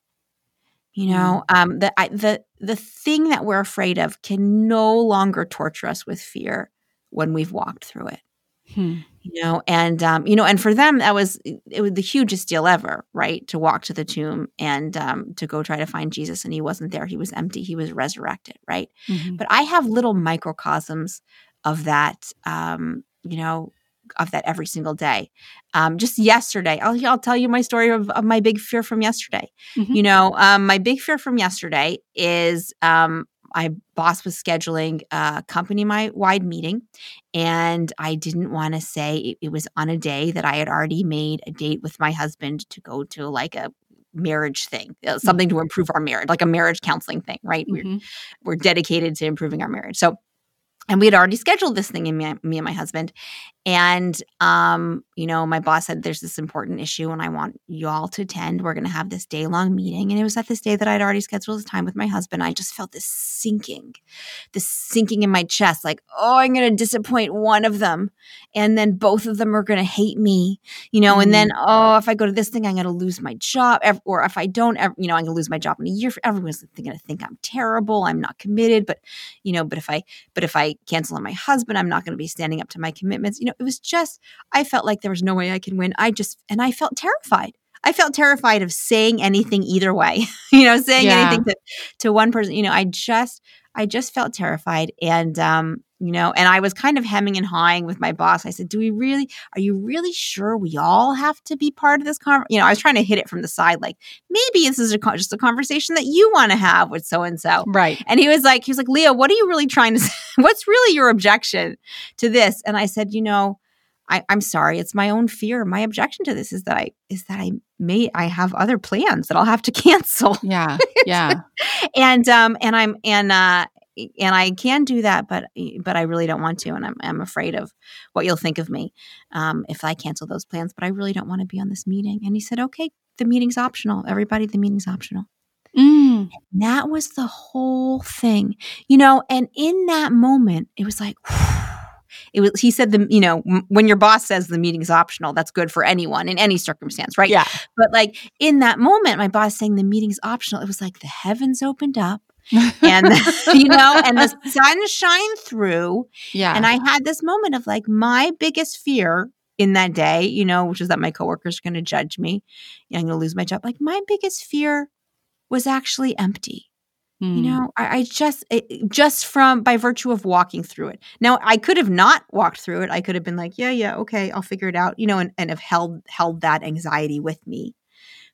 You know, um, the I, the the thing that we're afraid of can no longer torture us with fear when we've walked through it. Hmm. You know, and um, you know, and for them that was it was the hugest deal ever, right? To walk to the tomb and um, to go try to find Jesus, and he wasn't there; he was empty. He was resurrected, right? Mhm. but I have little microcosms of that, um, you know, of that every single day. Um, just yesterday, I'll, I'll tell you my story of, of my big fear from yesterday. Mhm. You know, um, my big fear from yesterday is um, my boss was scheduling a company wide meeting, and I didn't want to say it, it was on a day that I had already made a date with my husband to go to like a marriage thing, uh, something to improve our marriage, like a marriage counseling thing, right? We're Mhm. we're dedicated to improving our marriage. So, and we had already scheduled this thing in me, me and my husband. And, um, you know, my boss said, there's this important issue and I want you all to attend. We're going to have this day long meeting. And it was at this day that I'd already scheduled the time with my husband. I just felt this sinking, this sinking in my chest, like, oh, I'm going to disappoint one of them. And then both of them are going to hate me, you know, and then, oh, if I go to this thing, I'm going to lose my job. Or if I don't, you know, I'm going to lose my job in a year. Everyone's going to think I'm terrible. I'm not committed. But, you know, but if I, but if I cancel on my husband, I'm not going to be standing up to my commitments. You know, it was just, I felt like there was no way I can win. I just, and I felt terrified. I felt terrified of saying anything either way, (laughs) you know, saying Yeah. anything to, to one person, you know, I just, I just felt terrified. And, um, you know, and I was kind of hemming and hawing with my boss. I said, do we really, are you really sure we all have to be part of this conversation? You know, I was trying to hit it from the side, like maybe this is a, con- just a conversation that you want to have with so-and-so. Right. And he was like, he was like, Leah, what are you really trying to (laughs) say? What's really your objection to this? And I said, you know, I, I'm sorry, it's my own fear. My objection to this is that I is that I may I have other plans that I'll have to (laughs) cancel. Yeah. (laughs) Yeah. and um and I'm and uh and I can do that, but but I really don't want to, and I'm I'm afraid of what you'll think of me um, if I cancel those plans. But I really don't want to be on this meeting. And he said, "Okay, the meeting's optional. Everybody, the meeting's optional." Mm. That was the whole thing, you know. And in that moment, it was like, it was. He said, "the you know, m- when your boss says the meeting's optional, that's good for anyone in any circumstance, right?" Yeah. But like in that moment, my boss saying the meeting's optional, it was like the heavens opened up, (laughs) and (laughs) you know, and the sun shined through, yeah. and I had this moment of like my biggest fear in that day, you know, which is that my coworkers are going to judge me, I'm going to lose my job. Like my biggest fear was actually empty. Mm. You know, I, I just it, just from by virtue of walking through it. Now I could have not walked through it. I could have been like, yeah, yeah, okay, I'll figure it out. You know, and, and have held held that anxiety with me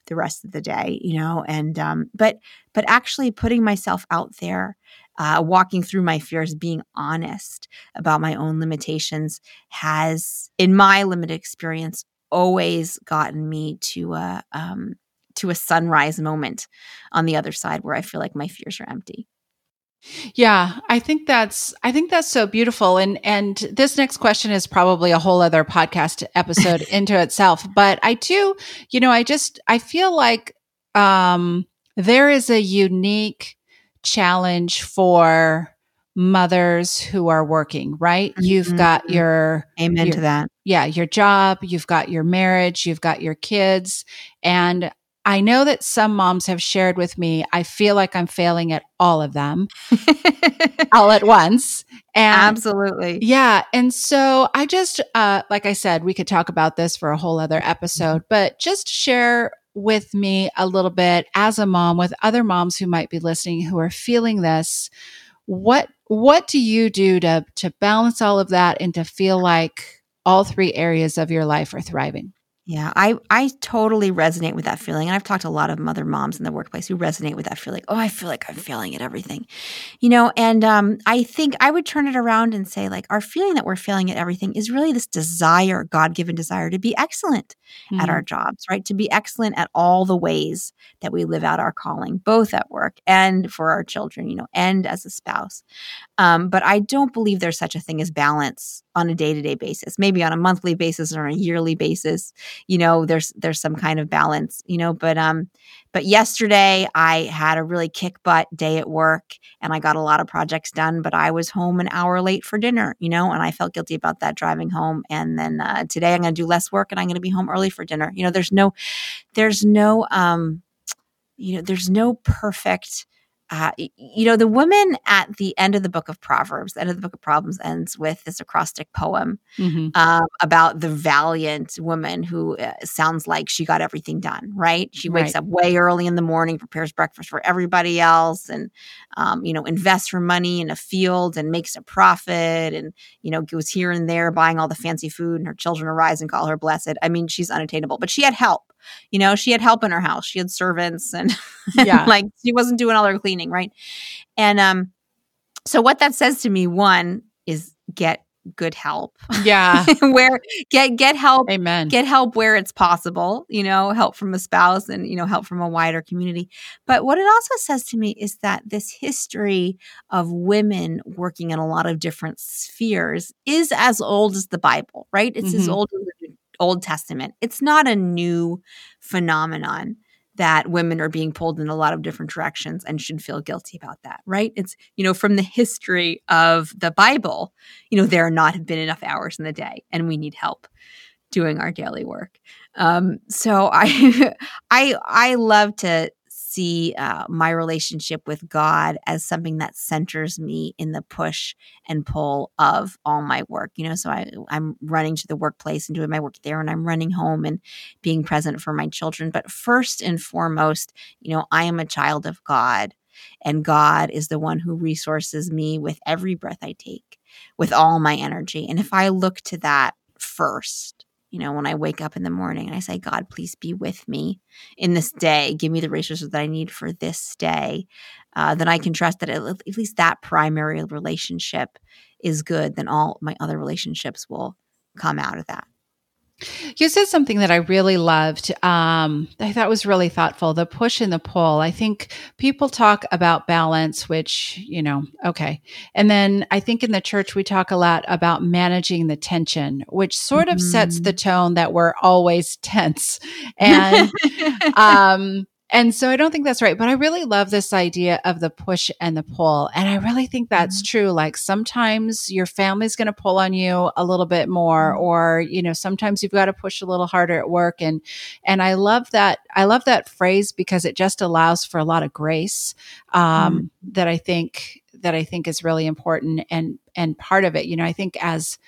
the rest of the day. You know, and um, but but actually putting myself out there, uh, walking through my fears, being honest about my own limitations has, in my limited experience, always gotten me to a um, to a sunrise moment on the other side where I feel like my fears are empty. Yeah, I think that's I think that's so beautiful and and this next question is probably a whole other podcast episode (laughs) into itself, but I do, you know, I just I feel like um there is a unique challenge for mothers who are working, right? Mm-hmm. You've got your amen your, to that. Yeah, your job, you've got your marriage, you've got your kids, and I know that some moms have shared with me, I feel like I'm failing at all of them (laughs) all at once. And Absolutely. Yeah. And so I just, uh, like I said, we could talk about this for a whole other episode, but just share with me a little bit as a mom with other moms who might be listening who are feeling this. What, what do you do to, to balance all of that and to feel like all three areas of your life are thriving? Yeah, I I totally resonate with that feeling. And I've talked to a lot of mother moms in the workplace who resonate with that feeling. Oh, I feel like I'm failing at everything. You know, and um, I think I would turn it around and say, like, our feeling that we're failing at everything is really this desire, God given desire to be excellent mm-hmm. at our jobs, right? To be excellent at all the ways that we live out our calling, both at work and for our children, you know, and as a spouse. Um, but I don't believe there's such a thing as balance on a day-to-day basis maybe on a monthly basis or a yearly basis you know there's there's some kind of balance you know but um but yesterday i had a really kick butt day at work and i got a lot of projects done but i was home an hour late for dinner you know and i felt guilty about that driving home and then uh, today i'm going to do less work and i'm going to be home early for dinner. You know there's no there's no um you know there's no perfect uh, you know, the woman at the end of the book of Proverbs, the end of the book of Proverbs ends with this acrostic poem mm-hmm. um, about the valiant woman who uh, sounds like she got everything done, right? She wakes right. up way early in the morning, prepares breakfast for everybody else, and, um, you know, invests her money in a field and makes a profit and, you know, goes here and there buying all the fancy food, and her children arise and call her blessed. I mean, she's unattainable, but she had help you know, she had help in her house. She had servants and, (laughs) yeah. like she wasn't doing all her cleaning, right? And um so what that says to me one is get good help. Yeah. (laughs) where get get help. Amen. Get help where it's possible, you know, help from a spouse and, you know, help from a wider community. But what it also says to me is that this history of women working in a lot of different spheres is as old as the Bible, right? It's mm-hmm. as old as the Old Testament. It's not a new phenomenon that women are being pulled in a lot of different directions and should feel guilty about that, right? It's, you know, from the history of the Bible, you know, there are not have been enough hours in the day and we need help doing our daily work. Um, so I, (laughs) I, I love to see uh, my relationship with God as something that centers me in the push and pull of all my work. You know, so I, I'm running to the workplace and doing my work there, and I'm running home and being present for my children. But first and foremost, you know, I am a child of God, and God is the one who resources me with every breath I take, with all my energy. And if I look to that first, you know, when I wake up in the morning and I say, God, please be with me in this day. Give me the resources that I need for this day. Uh, then I can trust that at, at least that primary relationship is good. Then all my other relationships will come out of that. You said something that I really loved. Um, I thought was really thoughtful the push and the pull. I think people talk about balance, which, you know, okay. And then I think in the church, we talk a lot about managing the tension, which sort of mm-hmm. sets the tone that we're always tense. And, (laughs) um, and so I don't think that's right. But I really love this idea of the push and the pull. And I really think that's mm-hmm. true. Like sometimes your family's going to pull on you a little bit more, mm-hmm. or, you know, sometimes you've got to push a little harder at work. And, and I love that. I love that phrase because it just allows for a lot of grace um, mm-hmm. that I think, that I think is really important. And, and part of it, you know, I think as,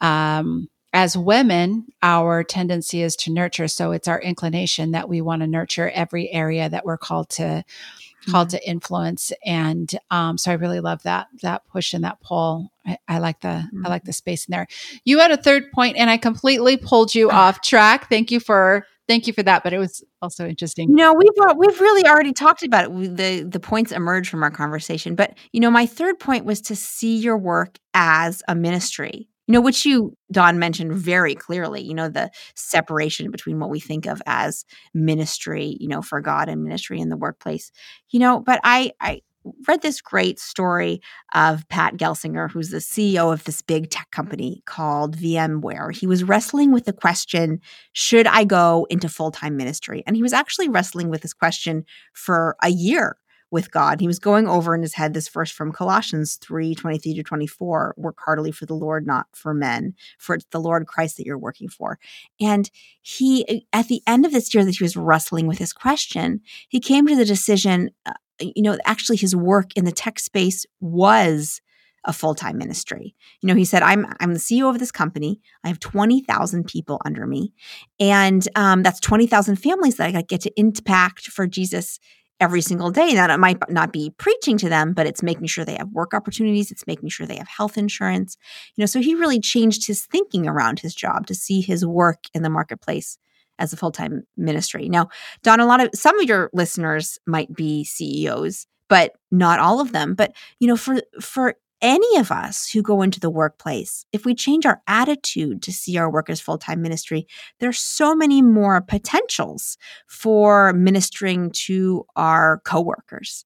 um, as women, our tendency is to nurture. So it's our inclination that we want to nurture every area that we're called to mm-hmm. called to influence. And um, so I really love that that push and that pull. I, I like the mm-hmm. I like the space in there. You had a third point, and I completely pulled you off track. Thank you for thank you for that. But it was also interesting. No, we've uh, we've really already talked about it. We, the the points emerge from our conversation. But you know, my third point was to see your work as a ministry you know, which you, Dawn, mentioned very clearly, you know, the separation between what we think of as ministry, you know, for God and ministry in the workplace. You know, but I, I read this great story of Pat Gelsinger, who's the CEO of this big tech company called VMware. He was wrestling with the question should I go into full time ministry? And he was actually wrestling with this question for a year with God. He was going over in his head this verse from Colossians 3 23 to 24 work heartily for the Lord, not for men, for it's the Lord Christ that you're working for. And he, at the end of this year that he was wrestling with his question, he came to the decision, uh, you know, actually his work in the tech space was a full-time ministry. You know, he said, "I'm I'm the CEO of this company. I have twenty thousand people under me, and um, that's twenty thousand families that I get to impact for Jesus every single day. Now, it might not be preaching to them, but it's making sure they have work opportunities. It's making sure they have health insurance. You know, so he really changed his thinking around his job to see his work in the marketplace as a full-time ministry. Now, Dawn, a lot of some of your listeners might be CEOs, but not all of them. But you know, for for any of us who go into the workplace, if we change our attitude to see our work as full time ministry, there's so many more potentials for ministering to our coworkers.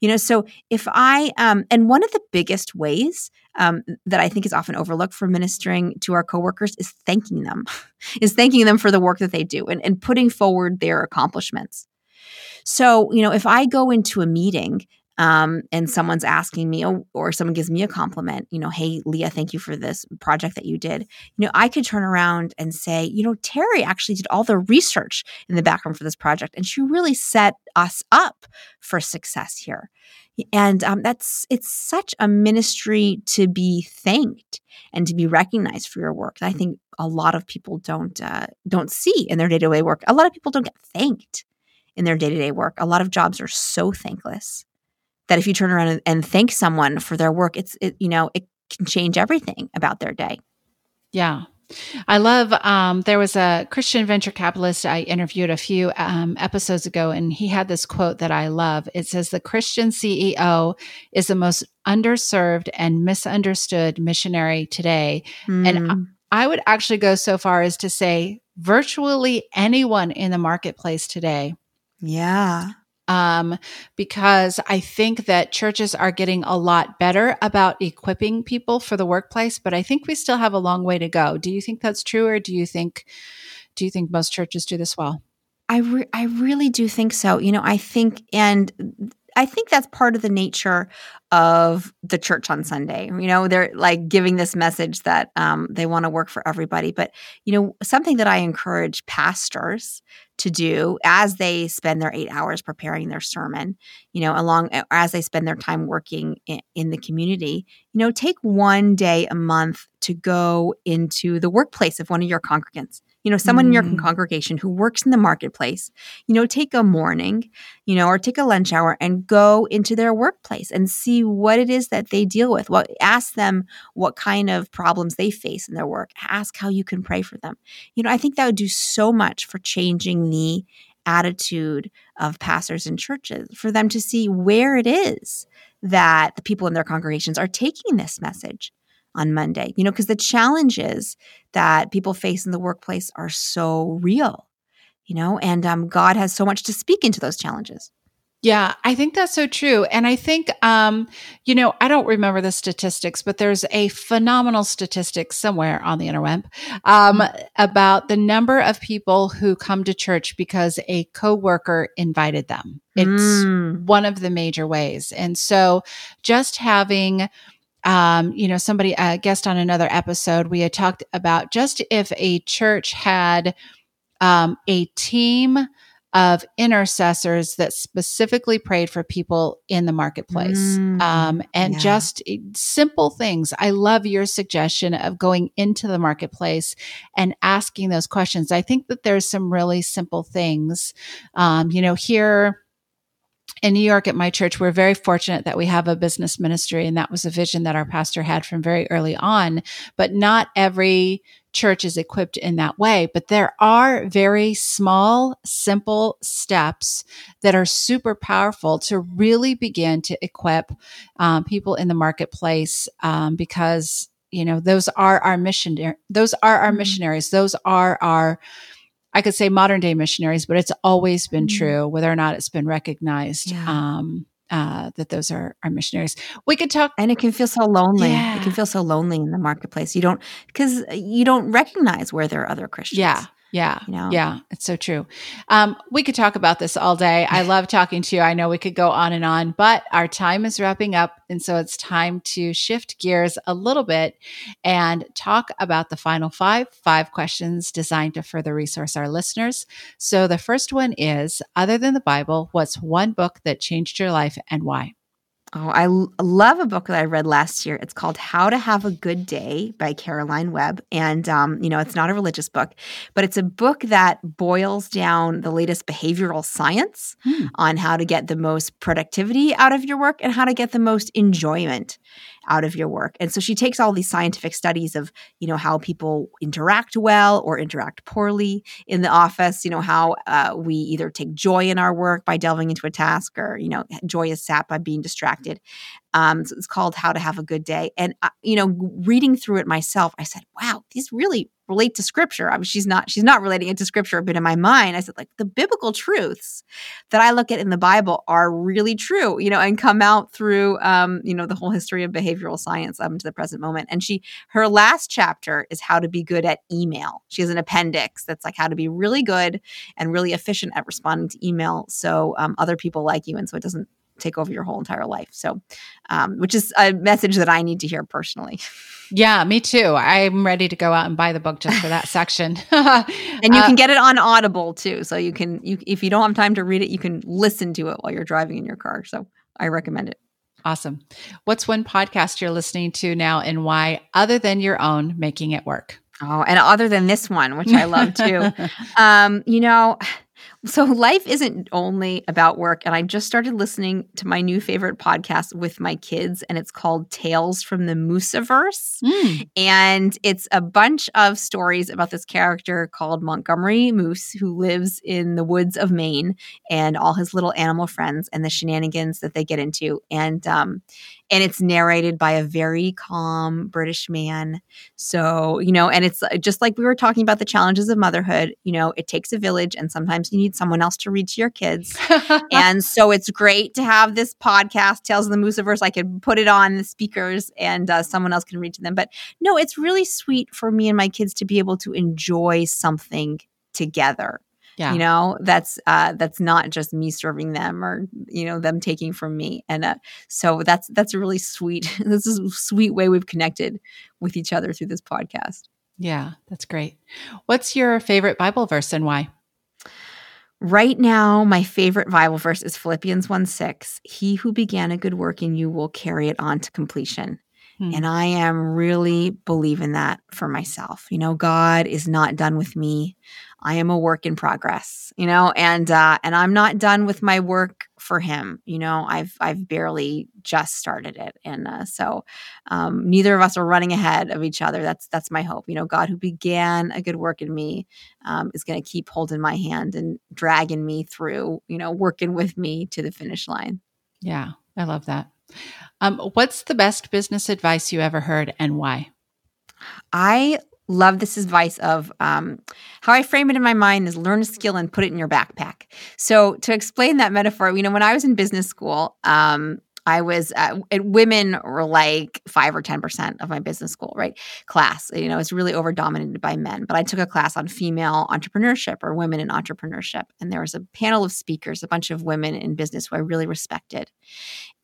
You know, so if I, um, and one of the biggest ways um, that I think is often overlooked for ministering to our coworkers is thanking them, (laughs) is thanking them for the work that they do and, and putting forward their accomplishments. So, you know, if I go into a meeting um, and someone's asking me or, or someone gives me a compliment you know hey leah thank you for this project that you did. You know i could turn around and say you know terry actually did all the research in the background for this project and she really set us up for success here. And um, that's it's such a ministry to be thanked and to be recognized for your work i think a lot of people don't uh, don't see in their day-to-day work. A lot of people don't get thanked in their day-to-day work. A lot of jobs are so thankless that if you turn around and, and thank someone for their work, it's it, you know it can change everything about their day. Yeah. I love, um, there was a Christian venture capitalist I interviewed a few um, episodes ago, and he had this quote that I love. It says, The Christian CEO is the most underserved and misunderstood missionary today. Mm. And. I would actually go so far as to say, virtually anyone in the marketplace today. Yeah um, because I think that churches are getting a lot better about equipping people for the workplace, but I think we still have a long way to go. Do you think that's true, or do you think do you think most churches do this well? I re- I really do think so. You know, I think and I think that's part of the nature of the church on Sunday. You know, they're like giving this message that um, they want to work for everybody. But, you know, something that I encourage pastors to do as they spend their eight hours preparing their sermon, you know, along as they spend their time working in, in the community, you know, take one day a month to go into the workplace of one of your congregants you know, someone mm. in your mm. congregation who works in the marketplace, you know, take a morning, you know, or take a lunch hour and go into their workplace and see what it is that they deal with. What ask them what kind of problems they face in their work. Ask how you can pray for them. You know, I think that would do so much for changing the attitude of pastors and churches for them to see where it is that the people in their congregations are taking this message on Monday. You know, because the challenges that people face in the workplace are so real, you know, and um, God has so much to speak into those challenges. Yeah, I think that's so true. And I think, um, you know, I don't remember the statistics, but there's a phenomenal statistic somewhere on the interweb um, mm-hmm. about the number of people who come to church because a coworker invited them. It's mm. one of the major ways. And so just having um, you know, somebody, a guest on another episode, we had talked about just if a church had um, a team of intercessors that specifically prayed for people in the marketplace mm, um, and yeah. just eh, simple things. I love your suggestion of going into the marketplace and asking those questions. I think that there's some really simple things. Um, you know, here, in New York at my church, we're very fortunate that we have a business ministry. And that was a vision that our pastor had from very early on. But not every church is equipped in that way. But there are very small, simple steps that are super powerful to really begin to equip um, people in the marketplace um, because, you know, those are our mission. Those are our mm-hmm. missionaries. Those are our I could say modern day missionaries, but it's always been mm-hmm. true, whether or not it's been recognized. Yeah. Um, uh, that those are are missionaries. We could talk, and it can feel so lonely. Yeah. It can feel so lonely in the marketplace. You don't because you don't recognize where there are other Christians. yeah, yeah, You know? yeah. It's so true. Um, we could talk about this all day. I (laughs) love talking to you. I know we could go on and on, but our time is wrapping up, and so it's time to shift gears a little bit and talk about the final five five questions designed to further resource our listeners. So the first one is: Other than the Bible, what's one book that changed your life and why? Oh, I l- love a book that I read last year. It's called How to Have a Good Day by Caroline Webb. And, um, you know, it's not a religious book, but it's a book that boils down the latest behavioral science Hmm. on how to get the most productivity out of your work and how to get the most enjoyment out of your work. And so she takes all these scientific studies of, you know, how people interact well or interact poorly in the office, you know, how uh, we either take joy in our work by delving into a task or, you know, joy is sapped by being distracted. Um, so it's called How to Have a Good Day. And, uh, you know, reading through it myself, I said, wow, these really relate to scripture. I mean, she's not, she's not relating it to scripture, but in my mind, I said, like, the biblical truths that I look at in the Bible are really true, you know, and come out through, um, you know, the whole history of behavioral science up to the present moment. And she, her last chapter is how to be good at email. She has an appendix that's like how to be really good and really efficient at responding to email so um, other people like you and so it doesn't take over your whole entire life. So, um, which is a message that I need to hear personally. (laughs) Yeah, me too. I'm ready to go out and buy the book just for that (laughs) section. (laughs) And you Uh, can get it on Audible too. So you can, you, if you don't have time to read it, you can listen to it while you're driving in your car. So I recommend it. Awesome. What's one podcast you're listening to now and why, other than your own, making it work? Oh, and other than this one, which I love too, um, you know, so life isn't only about work. And I just started listening to my new favorite podcast with my kids, and it's called Tales from the Moosaverse. Mm, And it's a bunch of stories about this character called Montgomery Moose, who lives in the woods of Maine, and all his little animal friends and the shenanigans that they get into. And um, and it's narrated by a very calm British man. So you know, and it's uh, just like we were talking about the challenges of motherhood. You know, it takes a village, and sometimes you need someone else to read to your kids. (laughs) and so it's great to have this podcast, Tales of the Moosaverse. I can put it on the speakers and uh, someone else can read to them. But no, it's really sweet for me and my kids to be able to enjoy something together. Yeah. You know, that's uh, that's not just me serving them or you know them taking from me. And uh, so that's that's a really sweet. (laughs) this is a sweet way we've connected with each other through this podcast. yeah, that's great. What's your favorite Bible verse and why? Right now, my favorite Bible verse is Philippians 1 6. He who began a good work in you will carry it on to completion. Hmm. And I am really believing that for myself. You know, God is not done with me. I am a work in progress, you know, and uh and I'm not done with my work for him. You know, I've I've barely just started it. And uh, so um neither of us are running ahead of each other. That's that's my hope. You know, God who began a good work in me um, is going to keep holding my hand and dragging me through, you know, working with me to the finish line. Yeah, I love that. Um, what's the best business advice you ever heard and why? I love this advice of um, how I frame it in my mind is learn a skill and put it in your backpack. So to explain that metaphor, you know, when I was in business school, um, I was uh, women were like five or ten percent of my business school, right? Class, you know, it's really over dominated by men. But I took a class on female entrepreneurship or women in entrepreneurship, and there was a panel of speakers, a bunch of women in business who I really respected,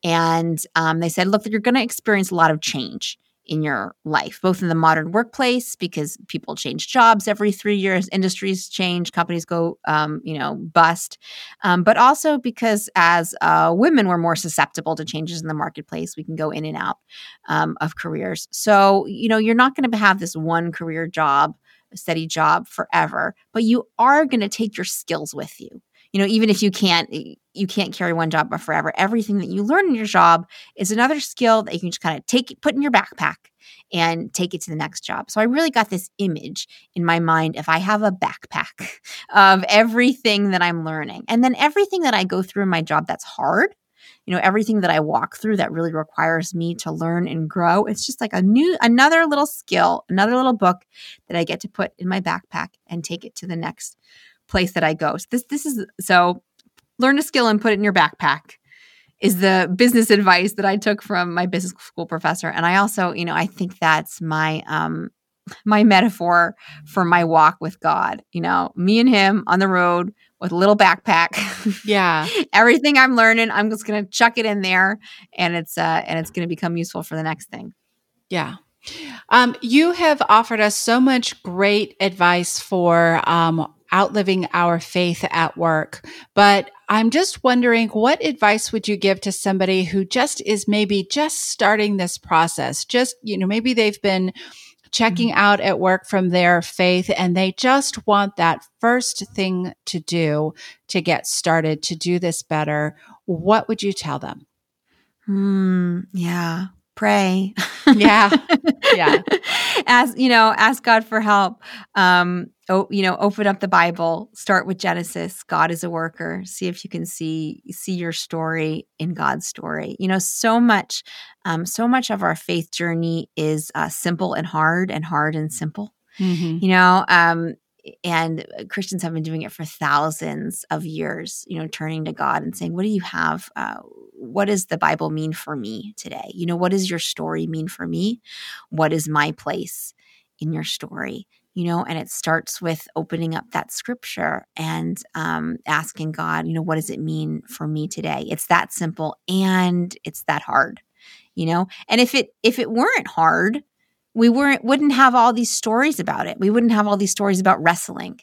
and um, they said, "Look, you're going to experience a lot of change." In your life, both in the modern workplace, because people change jobs every three years, industries change, companies go, um, you know, bust, um, but also because as uh, women, we're more susceptible to changes in the marketplace. We can go in and out um, of careers. So, you know, you're not going to have this one career job, a steady job forever, but you are going to take your skills with you you know even if you can't you can't carry one job forever everything that you learn in your job is another skill that you can just kind of take put in your backpack and take it to the next job. So i really got this image in my mind if i have a backpack (laughs) of everything that i'm learning. And then everything that i go through in my job that's hard you know everything that i walk through that really requires me to learn and grow it's just like a new another little skill another little book that i get to put in my backpack and take it to the next place that I go. So this this is so learn a skill and put it in your backpack is the business advice that I took from my business school professor. And I also, you know, I think that's my um my metaphor for my walk with God. You know, me and him on the road with a little backpack. Yeah. (laughs) Everything I'm learning, I'm just gonna chuck it in there and it's uh and it's gonna become useful for the next thing. Yeah. Um, you have offered us so much great advice for um, outliving our faith at work. But I'm just wondering what advice would you give to somebody who just is maybe just starting this process? Just, you know, maybe they've been checking mm-hmm. out at work from their faith and they just want that first thing to do to get started to do this better. What would you tell them? Hmm. yeah pray. Yeah. (laughs) Yeah. As you know, ask God for help. Um, oh, you know, open up the Bible, start with Genesis. God is a worker. See if you can see see your story in God's story. You know, so much, um, so much of our faith journey is uh, simple and hard, and hard and simple. Mm-hmm. You know, um, and Christians have been doing it for thousands of years, you know, turning to God and saying, What do you have? Uh, what does the Bible mean for me today? You know, what does your story mean for me? What is my place in your story? You know, and it starts with opening up that scripture and um, asking God, you know, what does it mean for me today? It's that simple and it's that hard, you know. And if it if it weren't hard, we weren't wouldn't have all these stories about it. We wouldn't have all these stories about wrestling.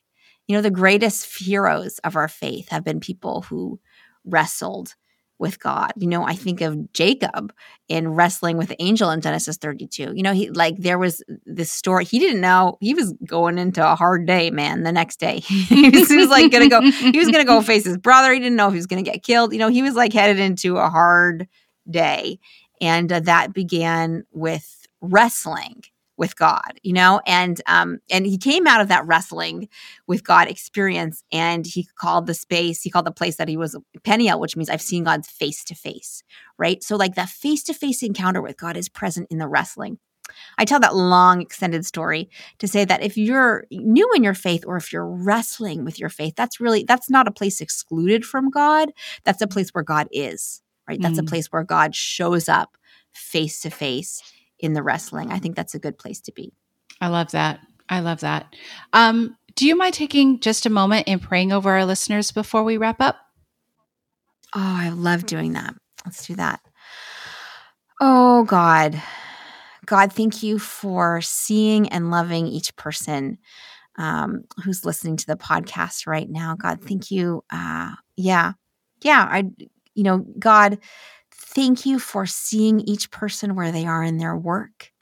You know, the greatest heroes of our faith have been people who wrestled with God. You know, I think of Jacob in wrestling with the angel in Genesis 32. You know, he like there was this story. He didn't know he was going into a hard day, man, the next day. (laughs) he, was, he was like gonna go, he was gonna go (laughs) face his brother. He didn't know if he was gonna get killed. You know, he was like headed into a hard day. And uh, that began with wrestling with God, you know, and um, and he came out of that wrestling with God experience, and he called the space, he called the place that he was Peniel, which means I've seen God face to face, right? So like that face to face encounter with God is present in the wrestling. I tell that long extended story to say that if you're new in your faith or if you're wrestling with your faith, that's really that's not a place excluded from God. That's a place where God is, right? That's mm. a place where God shows up face to face in the wrestling. I think that's a good place to be. I love that. I love that. Um, do you mind taking just a moment and praying over our listeners before we wrap up? Oh, I love doing that. Let's do that. Oh, God. God, thank you for seeing and loving each person um, who's listening to the podcast right now. God, thank you. Uh, yeah. Yeah. I, you know, God, Thank you for seeing each person where they are in their work.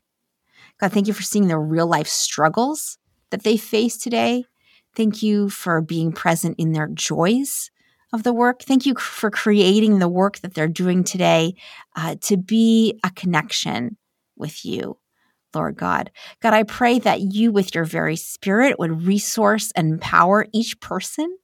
God, thank you for seeing the real life struggles that they face today. Thank you for being present in their joys of the work. Thank you for creating the work that they're doing today uh, to be a connection with you, Lord God. God, I pray that you, with your very spirit, would resource and empower each person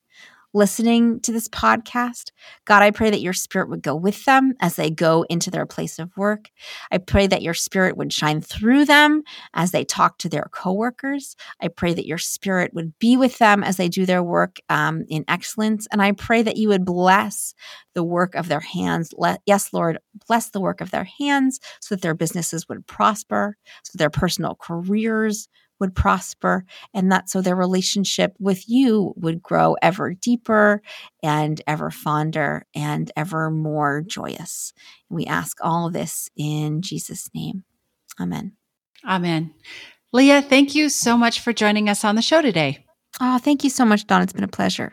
listening to this podcast. God, I pray that your spirit would go with them as they go into their place of work. I pray that your spirit would shine through them as they talk to their coworkers. I pray that your spirit would be with them as they do their work um, in excellence. And I pray that you would bless the work of their hands. Let, yes, Lord, bless the work of their hands so that their businesses would prosper, so their personal careers would prosper and that so their relationship with you would grow ever deeper and ever fonder and ever more joyous. We ask all of this in Jesus' name. Amen. Amen. Leah, thank you so much for joining us on the show today. Oh, thank you so much, Dawn. It's been a pleasure.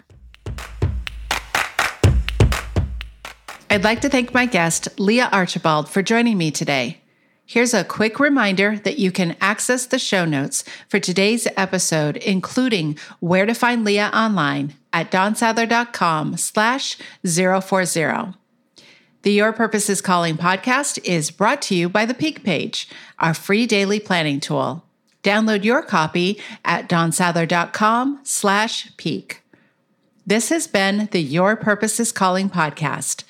I'd like to thank my guest, Leah Archibald, for joining me today. Here's a quick reminder that you can access the show notes for today's episode, including where to find Leah online at dawnsadler.com slash 040. The Your Purpose is Calling podcast is brought to you by the Peak Page, our free daily planning tool. Download your copy at dawnsadler.com slash peak. This has been the Your Purpose is Calling podcast.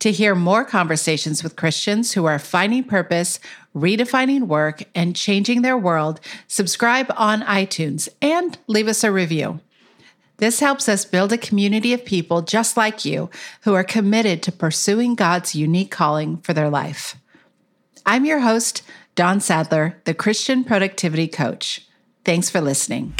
To hear more conversations with Christians who are finding purpose, redefining work, and changing their world, subscribe on iTunes and leave us a review. This helps us build a community of people just like you who are committed to pursuing God's unique calling for their life. I'm your host, Dawn Sadler, the Christian Productivity Coach. Thanks for listening.